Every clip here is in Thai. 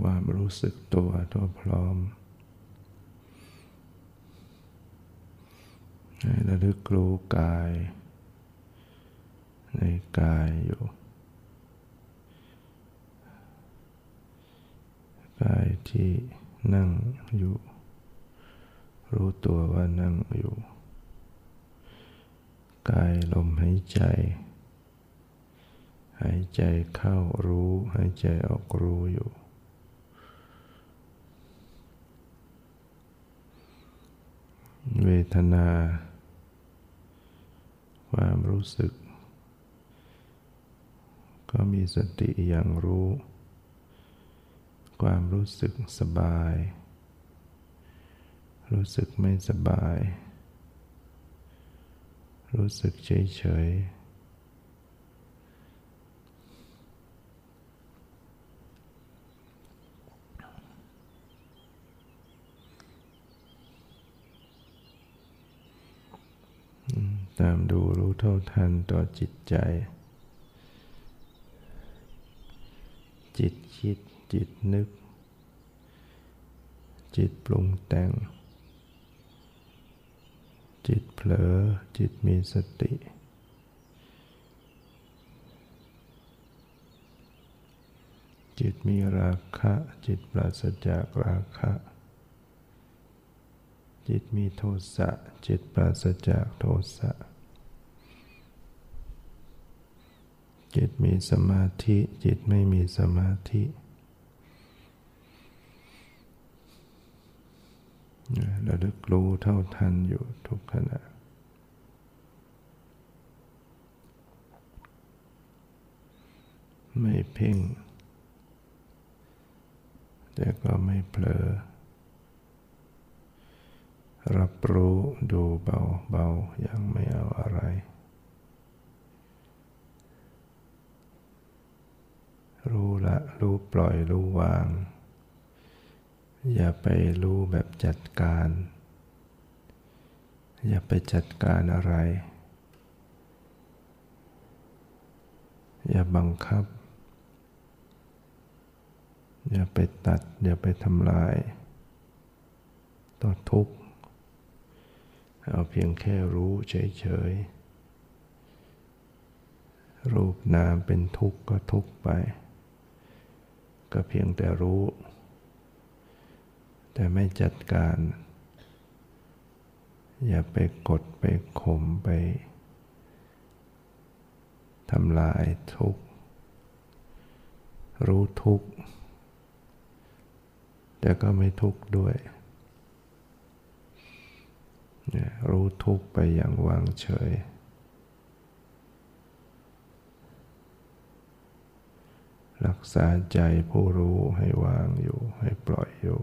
ความรู้สึกตัวทั่วพร้อมให้ระลึกรู้กาย ในกายอยู่ กายที่นั่งอยู่ รู้ตัวว่านั่งอยู่ กายลมหายใจ หายใจเข้ารู้ หายใจออกรู้อยู่ เวทนา ความรู้สึก ก็มีสติอย่างรู้ ความรู้สึกสบาย รู้สึกไม่สบาย รู้สึกเฉยเฉย ตามดูรู้เท่าทันต่อจิตใจ จิตคิด จิตนึก จิตปรุงแต่ง จิตเผลอ จิตมีสติ จิตมีราคะ จิตปราศจากราคะจิตมีโทสะ จิตปราศจากโทสะ จิตมีสมาธิ จิตไม่มีสมาธิระลึกรู้เท่าทันอยู่ทุกขณะไม่เพ่ง แต่ก็ไม่เผลอ รับรู้ดูเบาเบายังไม่เอาอะไร รู้ละรู้ปล่อยรู้วาง อย่าไปรู้แบบจัดการ อย่าไปจัดการอะไร อย่าบังคับ อย่าไปตัด อย่าไปทำลาย ต่อทุกข์ เอาเพียงแค่รู้เฉยๆรูปนามเป็นทุกข์ก็ทุกข์ไป ก็เพียงแต่รู้ แต่ไม่จัดการ อย่าไปกดไปข่มไปทำลายทุกข์ รู้ทุกข์ แต่ก็ไม่ทุกข์ด้วย รู้ทุกไปอย่างวางเฉย รักษาใจผู้รู้ให้วางอยู่ให้ปล่อยอยู่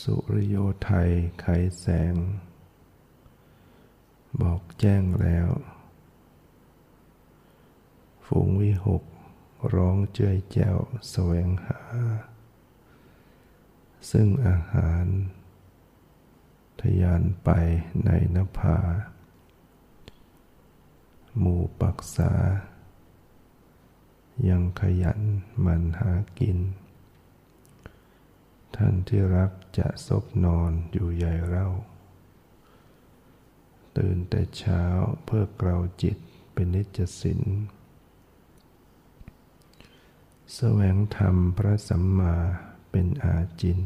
สุริโยไทยไขแสง บอกแจ้งแล้ว ฝูงวิหก ร้องเจยแจ้วแสวงหา ซึ่งอาหาร ทยานไปในนภา หมู่ปักษา ยังขยันมันหากิน ท่านที่รักจะซบนอนอยู่ใหญ่เล่า ตื่นแต่เช้าเพื่อกลาจิตเป็นนิจสินแสวงธรรมพระสัมมา เป็นอาจิน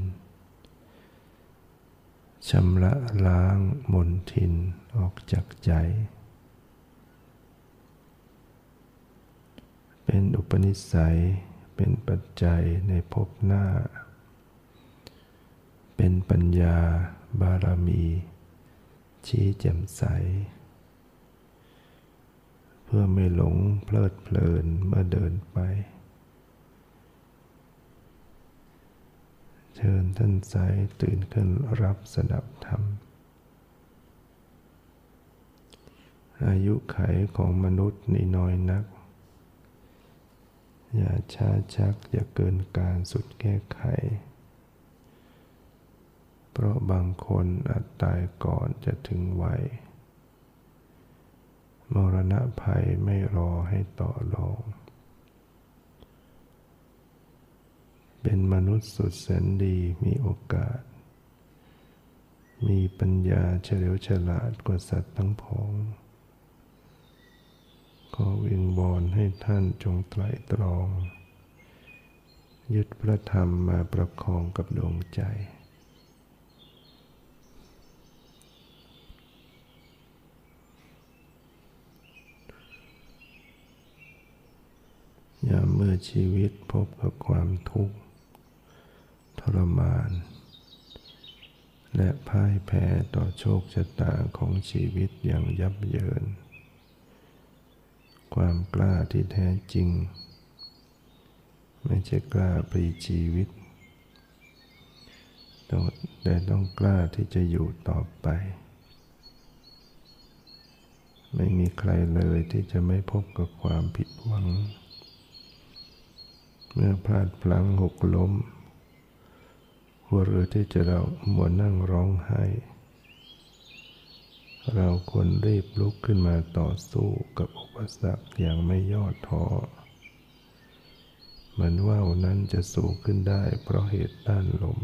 ชำระล้างมนทินออกจากใจ เป็นอุปนิสัย เป็นปัจจัยในภพหน้า เป็นปัญญาบารมี ชี้แจ่มใส เพื่อไม่หลงเพลิดเพลินเมื่อเดินไป เชิญท่านสายตื่นขึ้นรับสดับธรรม อายุไขของมนุษย์นี่น้อยนัก อย่าช้าชักอย่าเกินการสุดแก้ไข เพราะบางคนอาจตายก่อนจะถึงวัยมรณะภัยไม่รอให้ต่อรอง เป็นมนุษย์สุดแสนดีมีโอกาส มีปัญญาเฉลียวฉลาดกว่าสัตว์ทั้งผองขอวิงบอนให้ท่านจงไตรตรอง ยึดพระธรรมมาประคองกับดวงใจยามเมื่อชีวิตพบกับความทุกข์ ทรมาน และพ่ายแพ้ต่อโชคชะตาของชีวิตอย่างยับเยิน ความกล้าที่แท้จริง ไม่ใช่กล้าปรีชีวิตแต่ต้องกล้าที่จะอยู่ต่อไป ไม่มีใครเลยที่จะไม่พบกับความผิดหวัง เมื่อพลาดพลั้งหกล้ม หัวเรือที่จะเรามัวนั่งร้องไห้ เราควรรีบลุกขึ้นมาต่อสู้กับอุปสรรคอย่างไม่ย่อท้อเหมือนว่าวนั้นจะสู้ขึ้นได้เพราะเหตุด้านลม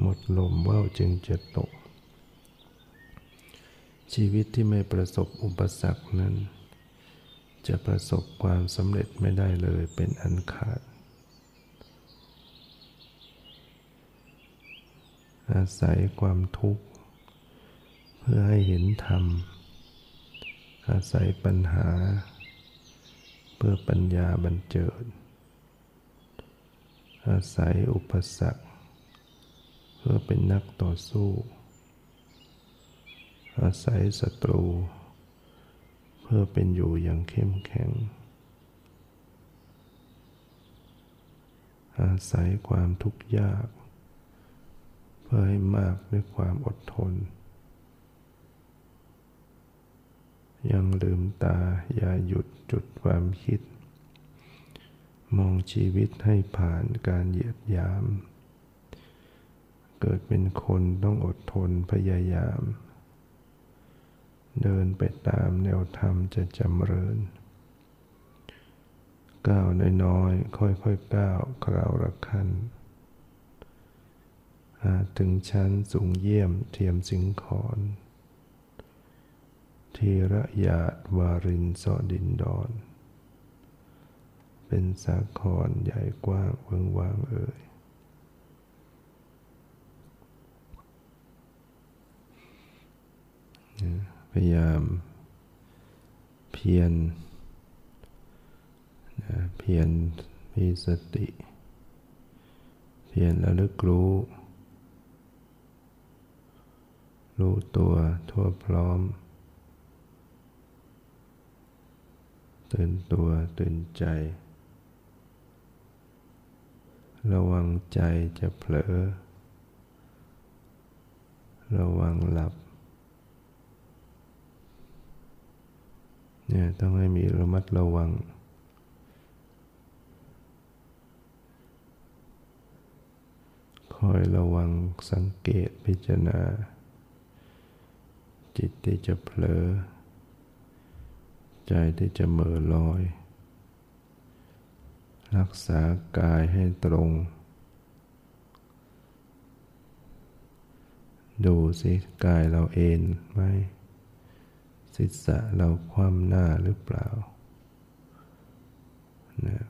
หมดลมว่าวจึงจะตก ชีวิตที่ไม่ประสบอุปสรรคนั้น จะประสบความสำเร็จไม่ได้เลยเป็นอันขาด อาศัยความทุกข์ เพื่อให้เห็นธรรม อาศัยปัญหา เพื่อปัญญาบันเจิด อาศัยอุปสรรค เพื่อเป็นนักต่อสู้ อาศัยศัตรู เพื่อเป็นอยู่อย่างเข้มแข็งอาศัยความทุกข์ยาก เพื่อให้มากด้วยความอดทน ยังลืมตาอย่าหยุดจุดความคิด มองชีวิตให้ผ่านการเหยียดยาม เกิดเป็นคนต้องอดทนพยายาม เดินไปตามแนวธรรมจะจำเริญก้าวน้อยๆค่อยๆก้าวคราวละคัน ถึงชั้นสูงเยี่ยมเทียมสิงขอนทีระยาดวารินสอดินดอนเป็นสาครใหญ่กว้างเวิงวางเอ่ยพยายามเพียรเพียรมีสติ เพียรระลึกรู้ รู้ตัวทั่วพร้อม ตื่นตัวตื่นใจ ระวังใจจะเผลอ ระวังหลับ เนี่ยต้องให้มีระมัดระวังคอยระวังสังเกตพิจารณา จิตที่จะเผลอ ใจที่จะเมื่อลอย รักษากายให้ตรง ดูสิกายเราเอนไหมศีรษะเราคว่ำหน้าหรือเปล่านะ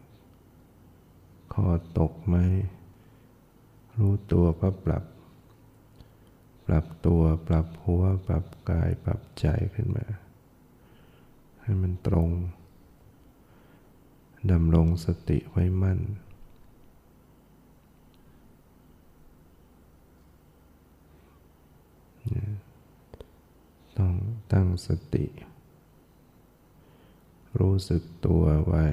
คอตกไหมรู้ตัวก็ปรับ ปรับตัวปรับหัว ปรับกายปรับใจขึ้นมา ให้มันตรงดำรงสติไว้มั่น ต้องตั้งสติ รู้สึกตัวไว้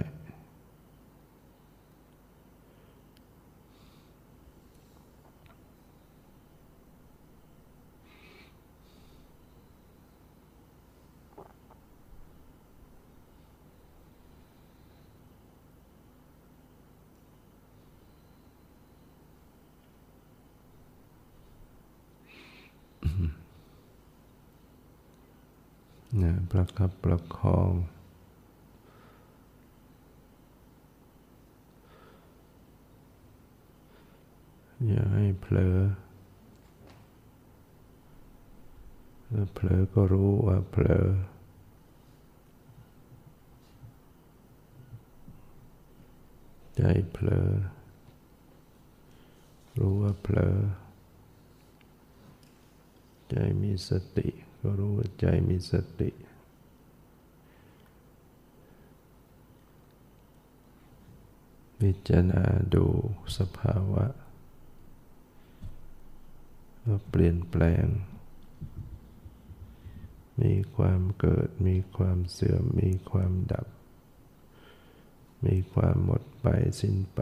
ประคับประคอง อย่าให้เผลอถ้าเผลอก็รู้ว่าเผลอใจเผลอ รู้ว่าเผลอ ใจมีสติ ก็รู้ว่าใจมีสติ พิจารณาดูสภาวะว่าเปลี่ยนแปลง มีความเกิด มีความเสื่อม มีความดับ มีความหมดไปสิ้นไป